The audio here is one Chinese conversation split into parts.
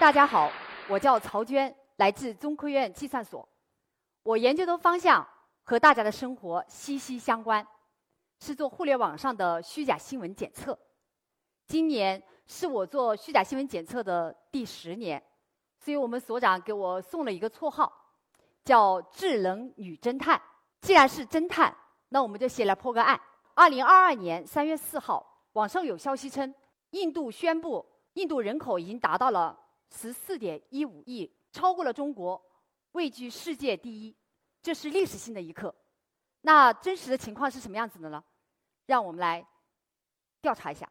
大家好，我叫曹娟，来自中科院计算所。我研究的方向和大家的生活息息相关，是做互联网上的虚假新闻检测。今年是我做虚假新闻检测的第十年，所以我们所长给我送了一个绰号，叫“智能女侦探”。既然是侦探，那我们就先来破个案。二零二二年三月四号，网上有消息称，印度宣布印度人口已经达到了十四点一五亿，超过了中国，位居世界第一。这是历史性的一刻。那真实的情况是什么样子的呢？让我们来调查一下。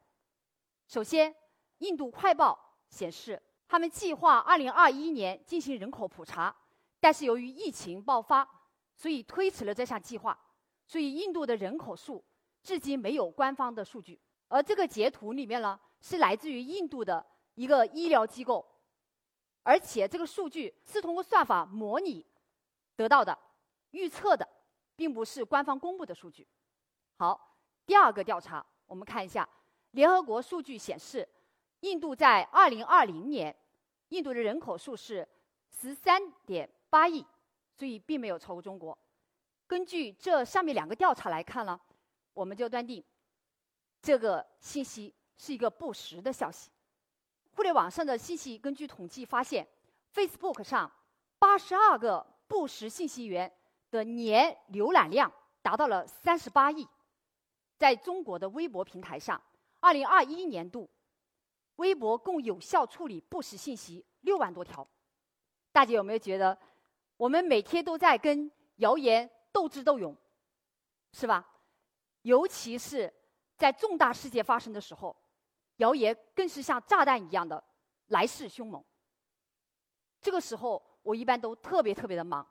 首先，印度快报显示，他们计划二零二一年进行人口普查，但是由于疫情爆发，所以推迟了这项计划。所以，印度的人口数至今没有官方的数据。而这个截图里面呢，是来自于印度的一个医疗机构，而且这个数据是通过算法模拟得到的，预测的，并不是官方公布的数据。好，第二个调查，我们看一下。联合国数据显示，印度在2020年，印度的人口数是13.8亿，所以并没有超过中国。根据这上面两个调查来看呢，我们就断定这个信息是一个不实的消息。互联网上的信息，根据统计发现，Facebook 上82个不实信息源的年浏览量达到了38亿。在中国的微博平台上。二零二一年度，微博共有效处理不实信息六万多条。大家有没有觉得，我们每天都在跟谣言斗智斗勇，是吧？尤其是在重大事件发生的时候，谣言更是像炸弹一样的来势凶猛。这个时候，我一般都特别特别的忙，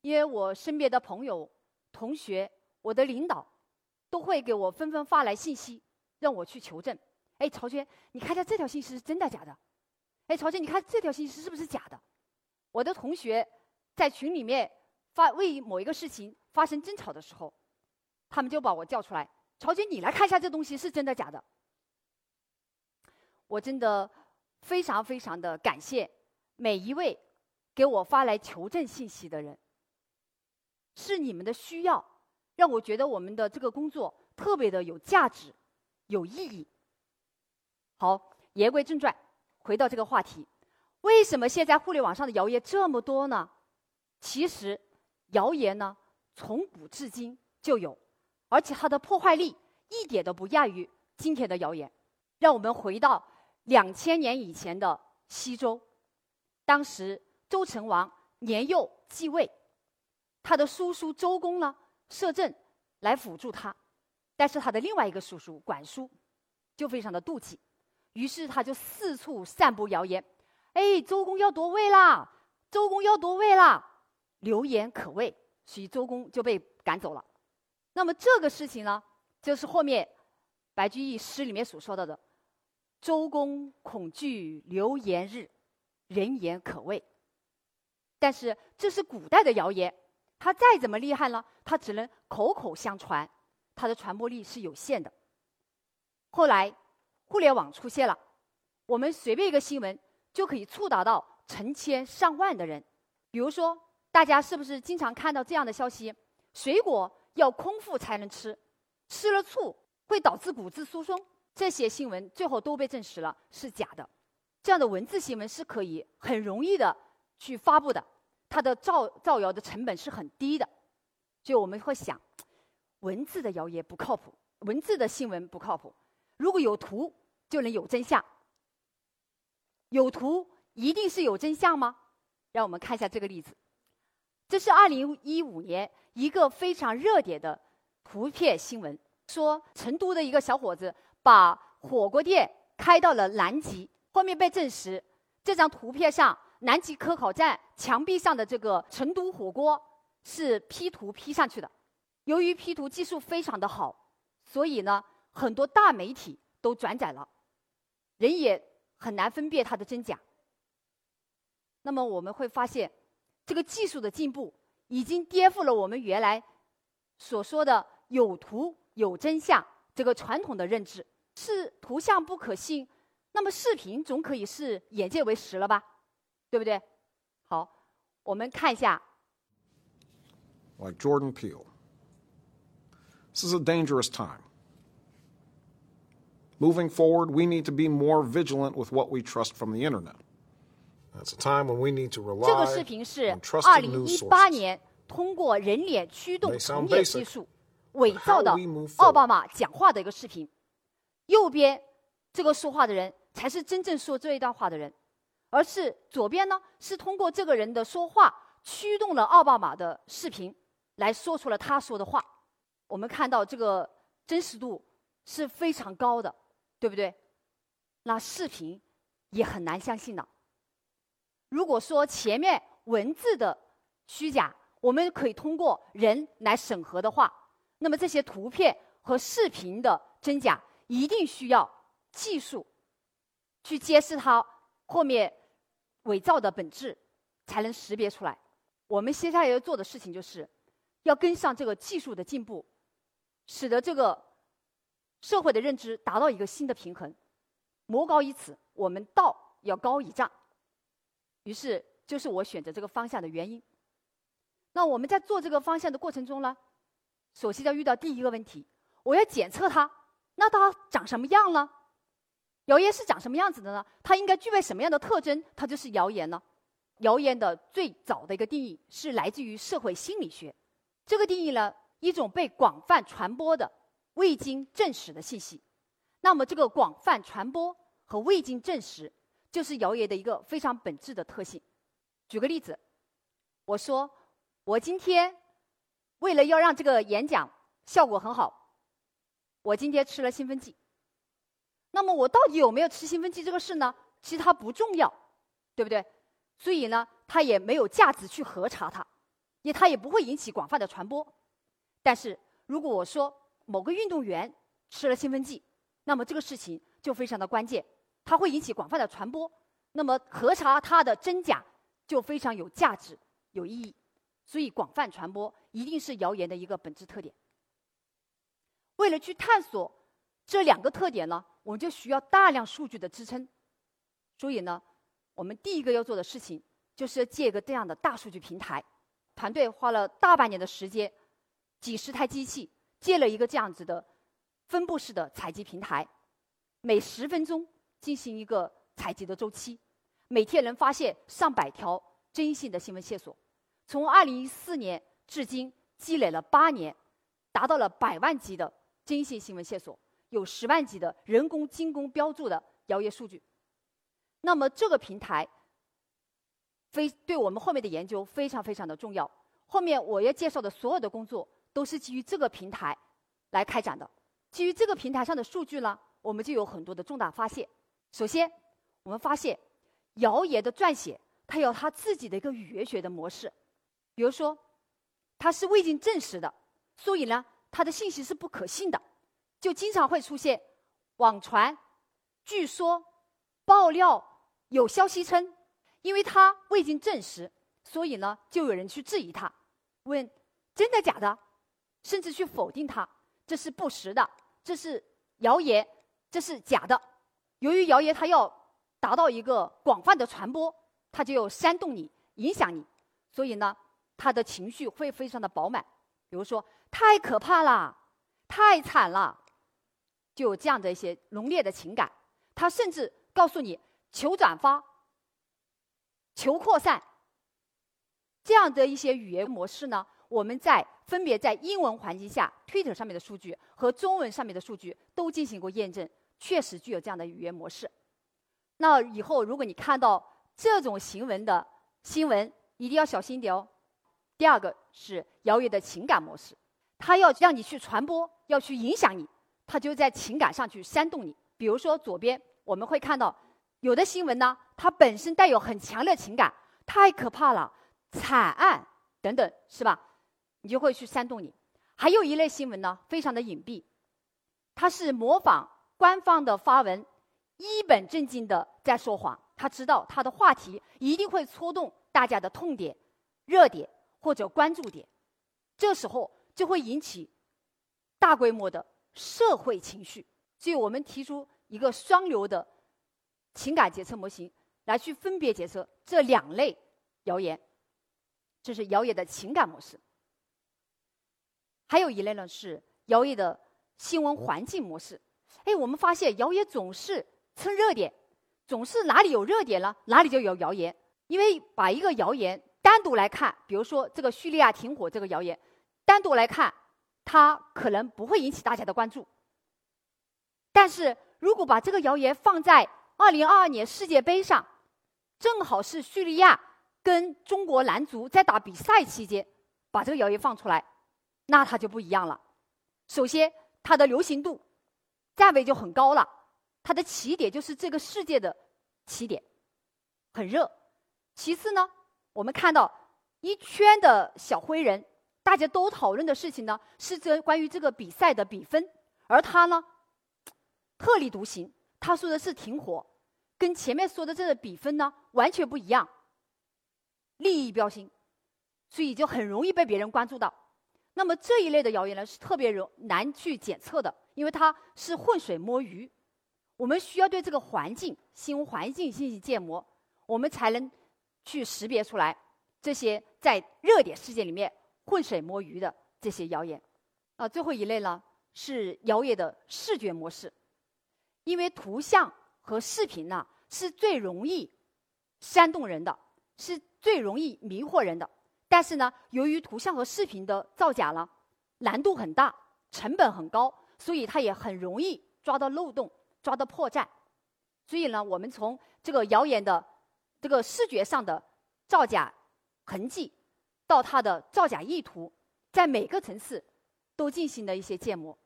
因为我身边的朋友、同学、我的领导，都会给我纷纷发来信息。让我去求证，哎，曹娟，你看一下这条信息是真的假的？哎，曹娟，你看这条信息是不是假的？我的同学在群里面发为某一个事情发生争吵的时候，他们就把我叫出来，曹娟，你来看一下这东西是真的假的？我真的非常非常的感谢每一位给我发来求证信息的人，是你们的需要让我觉得我们的这个工作特别的有价值。有意义。好，言归正传，回到这个话题，为什么现在互联网上的谣言这么多呢？其实，谣言呢从古至今就有，而且它的破坏力一点都不亚于今天的谣言。让我们回到两千年以前的西周，当时周成王年幼继位，他的叔叔周公呢摄政来辅助他。但是他的另外一个叔叔管叔就非常的妒忌，于是他就四处散布谣言：“哎，周公要夺位啦！周公要夺位啦！”流言可畏，所以周公就被赶走了。那么这个事情呢，就是后面白居易诗里面所说到的：“周公恐惧流言日，人言可畏。”但是这是古代的谣言，它再怎么厉害呢？它只能口口相传。它的传播力是有限的。后来，互联网出现了，我们随便一个新闻就可以触达到成千上万的人。比如说，大家是不是经常看到这样的消息：水果要空腹才能吃，吃了醋会导致骨质疏松？这些新闻最后都被证实了是假的。这样的文字新闻是可以很容易的去发布的，它的造造谣的成本是很低的。就我们会想。文字的谣言不靠谱，文字的新闻不靠谱。如果有图，就能有真相。有图一定是有真相吗？让我们看一下这个例子。这是二零一五年一个非常热点的图片新闻，说成都的一个小伙子把火锅店开到了南极，后面被证实，这张图片上南极科考站墙壁上的这个成都火锅是 P 图 P 上去的。由于 P 图技术非常的好，所以呢，很多大媒体都转载了，人也很难分辨它的真假。那么我们会发现，这个技术的进步已经颠覆了我们原来所说的有图有真相这个传统的认知。是图像不可信，那么视频总可以是眼见为实了吧？对不对？好，我们看一下。Like Jordan Peele, this is a dangerous time. Moving forward, we need to be more vigilant with what we trust from the internet. That's a time when we need to rely 这个视频是 on 二 trusted 零 news 一八 sources. 年通过人脸驱动业 basic, 技术伪造的奥巴马讲话的一个视频。右边这个说话的人才是真正说这一段话的人，而是左边呢是通过这个人的说话驱动了奥巴马的视频来说出了他说的话。我们看到这个真实度是非常高的，对不对？那视频也很难相信的。如果说前面文字的虚假，我们可以通过人来审核的话，那么这些图片和视频的真假，一定需要技术去揭示它后面伪造的本质，才能识别出来。我们接下来要做的事情，就是要跟上这个技术的进步，使得这个社会的认知达到一个新的平衡。魔高一尺，我们道要高一丈。于是，就是我选择这个方向的原因。那我们在做这个方向的过程中呢，首先要遇到第一个问题，我要检测它，那它长什么样呢？谣言是长什么样子的呢？它应该具备什么样的特征？它就是谣言呢？谣言的最早的一个定义是来自于社会心理学，这个定义呢，一种被广泛传播的未经证实的信息。那么，这个广泛传播和未经证实，就是谣言的一个非常本质的特性。举个例子，我说我今天为了要让这个演讲效果很好，我今天吃了兴奋剂。那么，我到底有没有吃兴奋剂这个事呢？其实它不重要，对不对？所以呢，它也没有价值去核查它，也它也不会引起广泛的传播。但是如果我说某个运动员吃了兴奋剂，那么这个事情就非常的关键，它会引起广泛的传播。那么核查它的真假就非常有价值、有意义。所以广泛传播一定是谣言的一个本质特点。为了去探索这两个特点呢，我们就需要大量数据的支撑。所以呢，我们第一个要做的事情就是要借一个这样的大数据平台。团队花了大半年的时间，几十台机器借了一个这样子的。分布式的采集平台，每十分钟进行一个采集的周期，每天能发现上百条争议性的新闻线索。从二零一四年至今，积累了八年，达到了百万级的争议性新闻线索，有十万级的人工精工标注的谣言数据。那么这个平台，非对我们后面的研究非常非常的重要。后面我要介绍的所有的工作，都是基于这个平台来开展的。基于这个平台上的数据呢，我们就有很多的重大发现。首先，我们发现谣言的撰写它有它自己的一个语言学的模式。比如说，它是未经证实的，所以呢，他的信息是不可信的，就经常会出现网传、据说、爆料、有消息称。因为他未经证实，所以呢，就有人去质疑他，问真的假的，甚至去否定他。这是不实的，这是谣言，这是假的。由于谣言它要达到一个广泛的传播，它就要煽动你、影响你，所以呢，他的情绪会非常的饱满。比如说，太可怕了，太惨了，就有这样的一些浓烈的情感。他甚至告诉你求转发、求扩散，这样的一些语言模式呢，我们在。分别在英文环境下，Twitter 上面的数据和中文上面的数据都进行过验证，确实具有这样的语言模式。那以后如果你看到这种行文的新闻，一定要小心一点哦。第二个是谣言的情感模式，他要让你去传播，要去影响你，他就在情感上去煽动你。比如说左边我们会看到有的新闻呢，它本身带有很强烈情感，太可怕了，惨案等等，是吧？你就会去煽动你。还有一类新闻呢，非常的隐蔽，它是模仿官方的发文，一本正经的在说谎。他知道他的话题一定会戳动大家的痛点、热点或者关注点，这时候就会引起大规模的社会情绪。所以我们提出一个双流的情感检测模型，来去分别检测这两类谣言。这是谣言的情感模式。还有一类呢是谣言的新闻环境模式。哎，我们发现谣言总是蹭热点，总是哪里有热点了，哪里就有谣言。因为把一个谣言单独来看，比如说这个叙利亚停火这个谣言，单独来看，它可能不会引起大家的关注。但是如果把这个谣言放在二零二二年世界杯上，正好是叙利亚跟中国男足在打比赛期间，把这个谣言放出来，那它就不一样了。首先，它的流行度。站位就很高了，它的起点就是这个世界的起点，很热。其次呢，我们看到一圈的小灰人，大家都讨论的事情呢是这关于这个比赛的比分，而他呢特立独行，他说的是停火，跟前面说的这个比分呢完全不一样，利益标新，所以就很容易被别人关注到。那么这一类的谣言呢是特别容难去检测的。因为它是浑水摸鱼，我们需要对这个环境、新闻环境进行建模，我们才能去识别出来这些在热点事件里面浑水摸鱼的这些谣言。啊，最后一类呢是谣言的视觉模式，因为图像和视频呢是最容易煽动人的，是最容易迷惑人的。但是呢，由于图像和视频的造假呢难度很大，成本很高。所以它也很容易抓到漏洞，抓到破绽。所以呢，我们从这个谣言的这个视觉上的造假痕迹，到它的造假意图，在每个层次都进行了一些建模。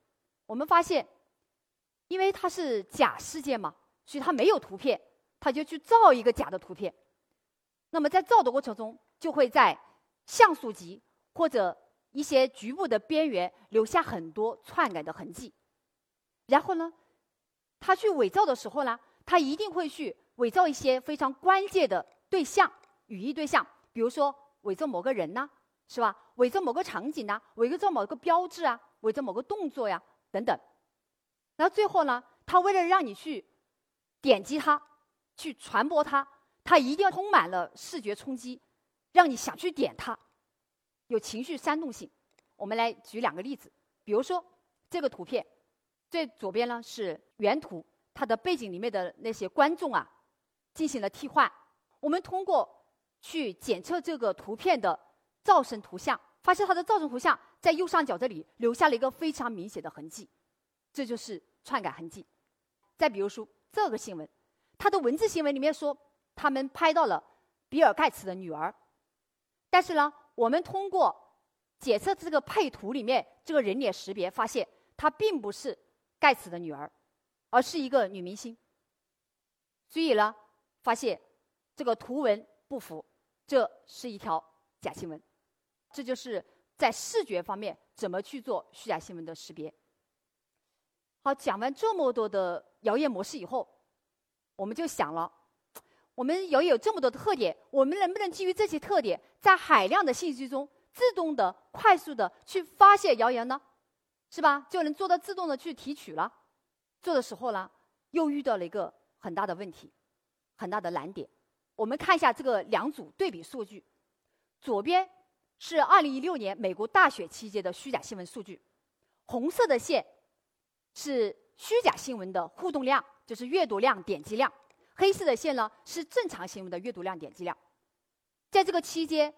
我们发现，因为它是假事件嘛，所以它没有图片，它就去造一个假的图片。那么在造的过程中，就会在像素级或者。一些局部的边缘留下很多篡改的痕迹，然后呢，他去伪造的时候呢，他一定会去伪造一些非常关键的对象、语义对象，比如说伪造某个人呐，是吧？伪造某个场景呐，伪造某个标志啊，伪造某个动作呀，等等。然后最后呢，他为了让你去点击它、去传播它，它一定要充满了视觉冲击，让你想去点它。有情绪煽动性，我们来举两个例子。比如说，这个图片最左边呢是原图，它的背景里面的那些观众啊进行了替换。我们通过去检测这个图片的噪声图像，发现它的噪声图像在右上角这里留下了一个非常明显的痕迹，这就是篡改痕迹。再比如说这个新闻，它的文字新闻里面说他们拍到了比尔盖茨的女儿，但是呢。我们通过检测这个配图里面这个人脸识别，发现她并不是盖茨的女儿，而是一个女明星。所以呢，发现这个图文不符，这是一条假新闻。这就是在视觉方面怎么去做虚假新闻的识别。好，讲完这么多的谣言模式以后，我们就想了。我们谣言有这么多的特点，我们能不能基于这些特点，在海量的信息中自动的、快速的去发现谣言呢？是吧？就能做到自动的去提取了。做的时候呢，又遇到了一个很大的问题，很大的难点。我们看一下这个两组对比数据，左边是2016年美国大选期间的虚假新闻数据，红色的线是虚假新闻的互动量，就是阅读量、点击量。黑色的线呢是正常新闻的阅读量、点击量，在这个期间，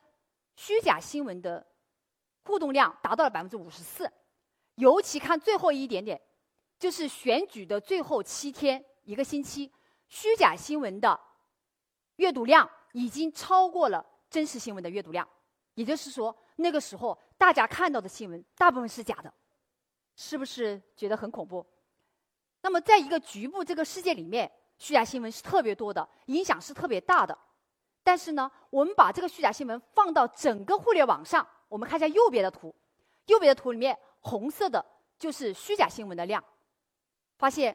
虚假新闻的互动量达到了百分之五十四。尤其看最后一点点，就是选举的最后七天一个星期，虚假新闻的阅读量已经超过了真实新闻的阅读量。也就是说，那个时候大家看到的新闻大部分是假的，是不是觉得很恐怖？那么，在一个局部这个世界里面。虚假新闻是特别多的，影响是特别大的。但是呢，我们把这个虚假新闻放到整个互联网上，我们看一下右边的图。右边的图里面，红色的就是虚假新闻的量。发现，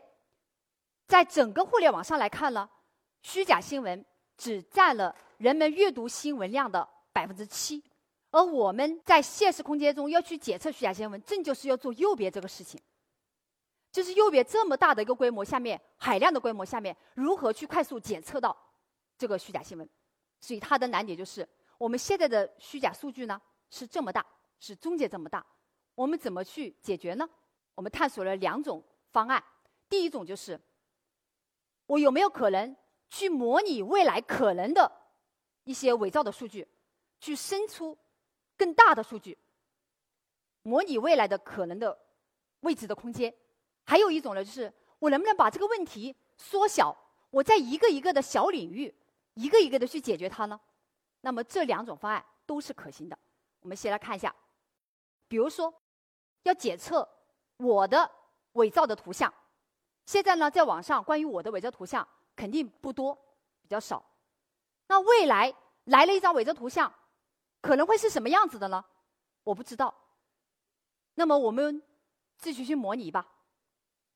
在整个互联网上来看呢，虚假新闻只占了人们阅读新闻量的百分之七。而我们在现实空间中要去检测虚假新闻，正就是要做右边这个事情。就是右边这么大的一个规模下面，海量的规模下面，如何去快速检测到这个虚假新闻？所以它的难点就是，我们现在的虚假数据呢是这么大，是中介这么大，我们怎么去解决呢？我们探索了两种方案。第一种就是，我有没有可能去模拟未来可能的一些伪造的数据，去生出更大的数据，模拟未来的可能的未知的空间。还有一种呢，就是我能不能把这个问题缩小，我在一个一个的小领域，一个一个的去解决它呢？那么这两种方案都是可行的。我们先来看一下，比如说要检测我的伪造的图像。现在呢，在网上关于我的伪造图像肯定不多，比较少。那未来来了一张伪造图像，可能会是什么样子的呢？我不知道。那么我们继续去模拟吧，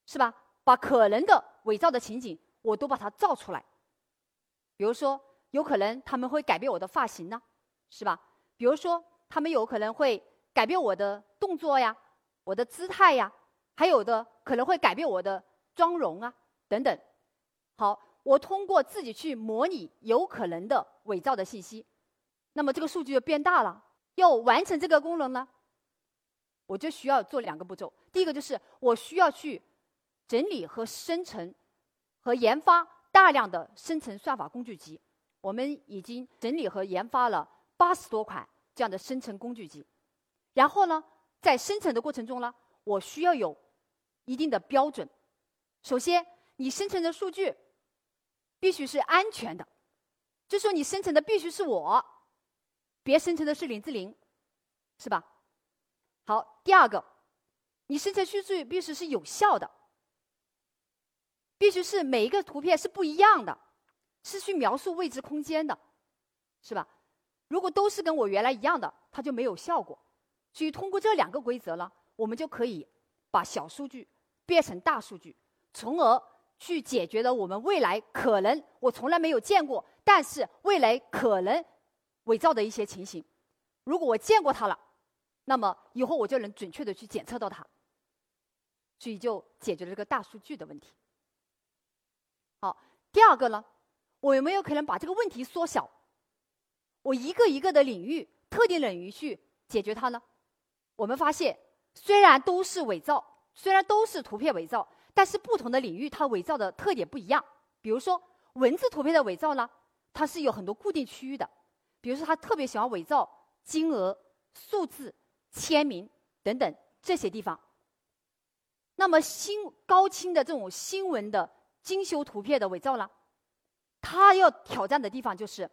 是吧？把可能的伪造的情景我都把它造出来。比如说，有可能他们会改变我的发型呢，是吧？比如说，他们有可能会改变我的动作呀，我的姿态呀，还有的可能会改变我的。妆容啊，等等。好，我通过自己去模拟有可能的伪造的信息，那么这个数据就变大了。要完成这个功能呢，我就需要做两个步骤。第一个就是我需要去整理和生成和研发大量的生成算法工具集。我们已经整理和研发了八十多款这样的生成工具集。然后呢，在生成的过程中呢，我需要有一定的标准。首先，你生成的数据必须是安全的，就说你生成的必须是我，别生成的是林志玲，是吧？好，第二个，你生成数据必须是有效的，必须是每一个图片是不一样的，是去描述未知空间的，是吧？如果都是跟我原来一样的，它就没有效果。所以通过这两个规则呢，我们就可以把小数据变成大数据。从而去解决了我们未来可能我从来没有见过，但是未来可能伪造的一些情形。如果我见过它了，那么以后我就能准确的去检测到它，所以就解决了这个大数据的问题。好，第二个呢，我有没有可能把这个问题缩小？我一个一个的领域、特定领域去解决它呢？我们发现，虽然都是伪造，虽然都是图片伪造。但是不同的领域，它伪造的特点不一样。比如说，文字图片的伪造呢，它是有很多固定区域的。比如说，它特别喜欢伪造金额、数字、签名等等这些地方。那么，新高清的这种新闻的精修图片的伪造呢，它要挑战的地方就是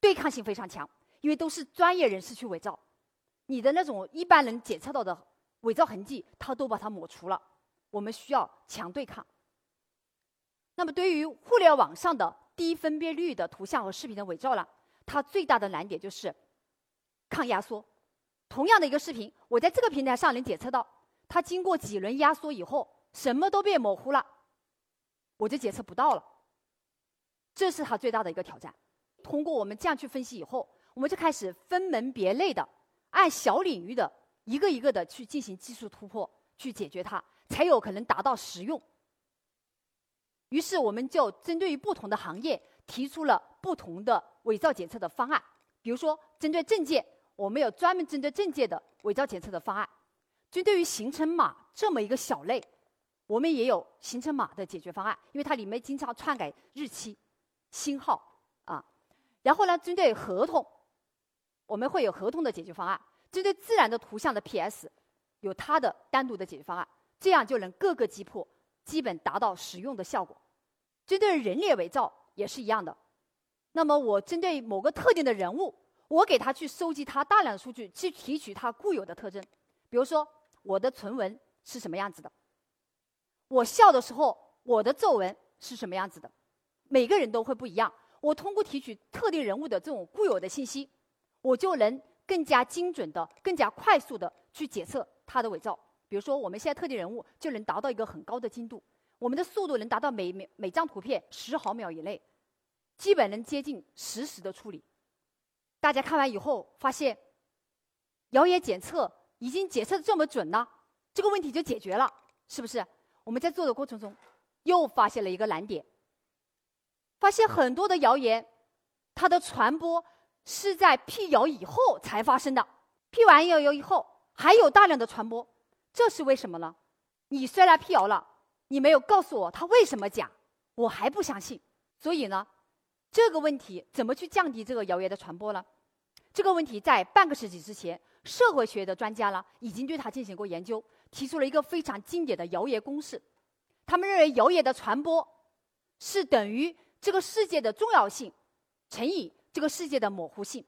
对抗性非常强，因为都是专业人士去伪造，你的那种一般人检测到的伪造痕迹，它都把它抹除了。我们需要强对抗。那么，对于互联网上的低分辨率的图像和视频的伪造呢？它最大的难点就是抗压缩。同样的一个视频，我在这个平台上能检测到，它经过几轮压缩以后，什么都变模糊了，我就检测不到了。这是它最大的一个挑战。通过我们这样去分析以后，我们就开始分门别类的，按小领域的一个一个的去进行技术突破，去解决它。才有可能达到实用。于是，我们就针对于不同的行业提出了不同的伪造检测的方案。比如说，针对证件，我们有专门针对证件的伪造检测的方案；针对于行程码这么一个小类，我们也有行程码的解决方案，因为它里面经常篡改日期、星号啊。然后呢，针对合同，我们会有合同的解决方案；针对自然的图像的 PS，有它的单独的解决方案。这样就能各个击破，基本达到使用的效果。针对人脸伪造也是一样的。那么我针对某个特定的人物，我给他去收集他大量的数据，去提取他固有的特征。比如说我的唇纹是什么样子的，我笑的时候我的皱纹是什么样子的，每个人都会不一样。我通过提取特定人物的这种固有的信息，我就能更加精准的、更加快速的去检测他的伪造。比如说，我们现在特定人物就能达到一个很高的精度，我们的速度能达到每每每张图片十毫秒以内，基本能接近实时的处理。大家看完以后发现，谣言检测已经检测的这么准了，这个问题就解决了，是不是？我们在做的过程中，又发现了一个难点，发现很多的谣言，它的传播是在辟谣以后才发生的，辟完谣以后还有大量的传播，这是为什么呢？你虽然辟谣了，你没有告诉我他为什么假，我还不相信。所以呢，这个问题怎么去降低这个谣言的传播呢？这个问题在半个世纪之前，社会学的专家呢已经对它进行过研究，提出了一个非常经典的谣言公式。他们认为谣言的传播是等于这个世界的重要性乘以这个世界的模糊性。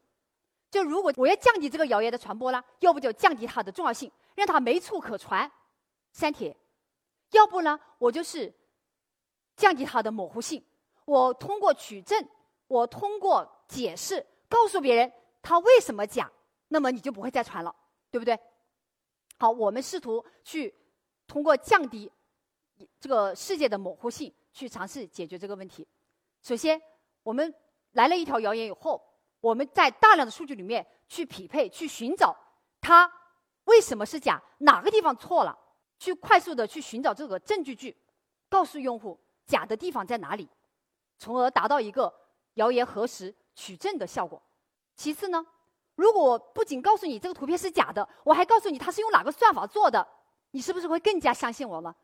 就如果我要降低这个谣言的传播呢，要不就降低它的重要性，让它没处可传，删帖；要不呢，我就是降低它的模糊性。我通过取证，我通过解释，告诉别人他为什么假，那么你就不会再传了，对不对？好，我们试图去通过降低这个世界的模糊性，去尝试解决这个问题。首先，我们来了一条谣言以后，我们在大量的数据里面去匹配、去寻找它为什么是假，哪个地方错了，去快速的去寻找这个证据句，告诉用户假的地方在哪里。从而达到一个谣言核实取证的效果。其次呢，如果不仅告诉你这个图片是假的，我还告诉你它是用哪个算法做的，你是不是会更加相信我呢？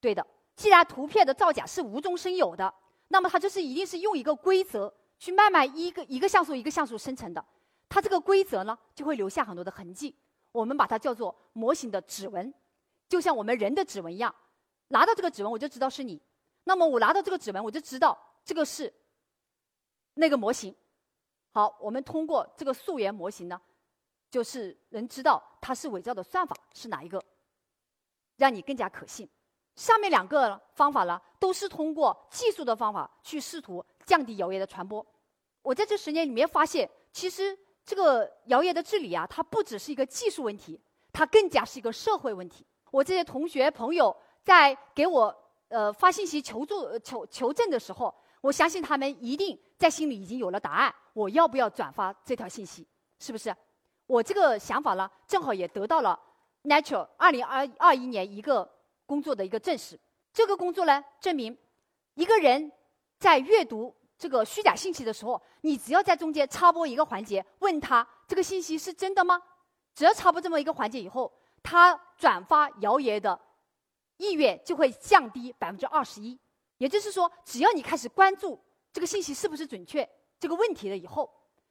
对的，既然图片的造假是无中生有的，那么它就是一定是用一个规则去慢慢一个一个像素一个像素生成的。它这个规则呢，就会留下很多的痕迹，我们把它叫做模型的指纹，就像我们人的指纹一样。拿到这个指纹，我就知道是你。那么我拿到这个指纹，我就知道。这个是那个模型，好，我们通过这个溯源模型呢，就是能知道它是伪造的算法是哪一个，让你更加可信。上面两个方法呢，都是通过技术的方法去试图降低谣言的传播。我在这十年里面发现，其实这个谣言的治理啊，它不只是一个技术问题，它更加是一个社会问题。我这些同学朋友在给我呃发信息求助求求证的时候。我相信他们一定在心里已经有了答案。我要不要转发这条信息？是不是？我这个想法呢，正好也得到了 Natural 二零二二一年一个工作的一个证实。这个工作呢，证明一个人在阅读这个虚假信息的时候，你只要在中间插播一个环节，问他这个信息是真的吗？只要插播这么一个环节以后，他转发谣言的意愿就会降低百分之二十一。也就是说，只要你开始关注这个信息是不是准确这个问题了以后，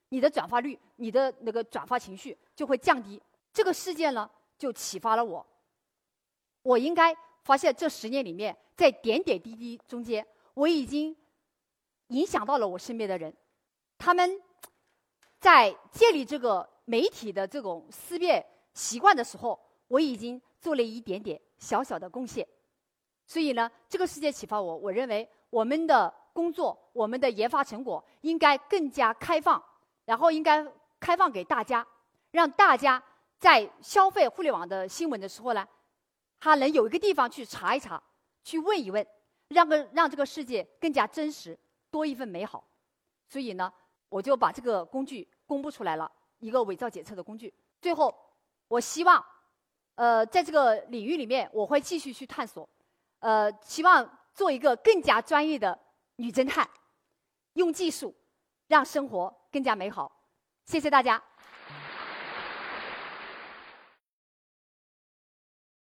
你的转发率、你的那个转发情绪就会降低。这个事件呢，就启发了我，我应该发现这十年里面，在点点滴滴中间，我已经影响到了我身边的人，他们在建立这个媒体的这种思辨习惯的时候，我已经做了一点点小小的贡献。所以呢，这个世界启发我，我认为我们的工作、我们的研发成果应该更加开放，然后应该开放给大家，让大家在消费互联网的新闻的时候呢，他能有一个地方去查一查，去问一问，让个让这个世界更加真实，多一份美好。所以呢，我就把这个工具公布出来了，一个伪造检测的工具。最后，我希望，呃，在这个领域里面，我会继续去探索。呃，希望做一个更加专业的女侦探，用技术让生活更加美好。谢谢大家。